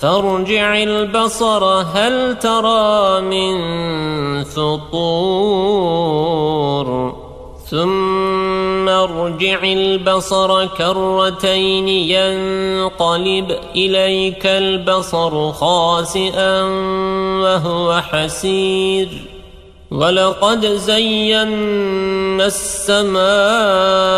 فارجع البصر هل ترى من فطور؟ ثم ارجع البصر كرتين ينقلب إليك البصر خاسئا وهو حسير. ولقد زينا السماء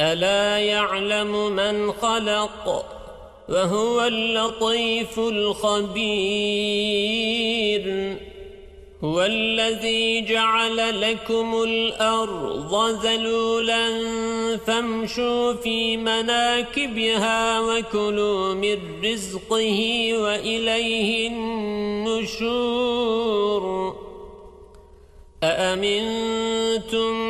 ألا يعلم من خلق وهو اللطيف الخبير هو الذي جعل لكم الأرض ذلولا فامشوا في مناكبها وكلوا من رزقه وإليه النشور أأمنتم من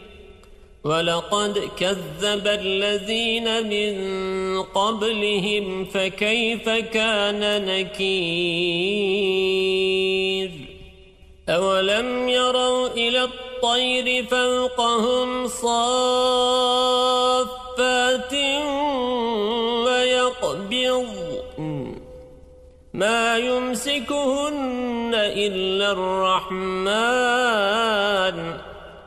ولقد كذب الذين من قبلهم فكيف كان نكير؟ أولم يروا إلى الطير فوقهم صافات ويقبض ما يمسكهن إلا الرحمن.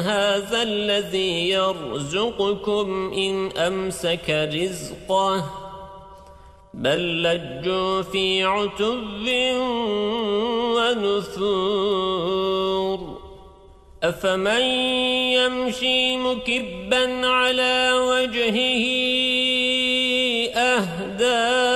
هذا الذي يرزقكم إن أمسك رزقه بل لجوا في عتب ونثور أفمن يمشي مكبا على وجهه أهداء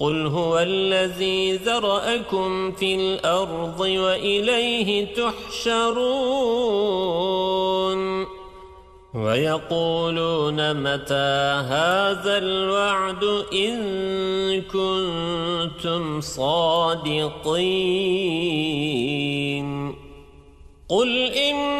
قل هو الذي ذرأكم في الأرض وإليه تحشرون ويقولون متى هذا الوعد إن كنتم صادقين قل إنما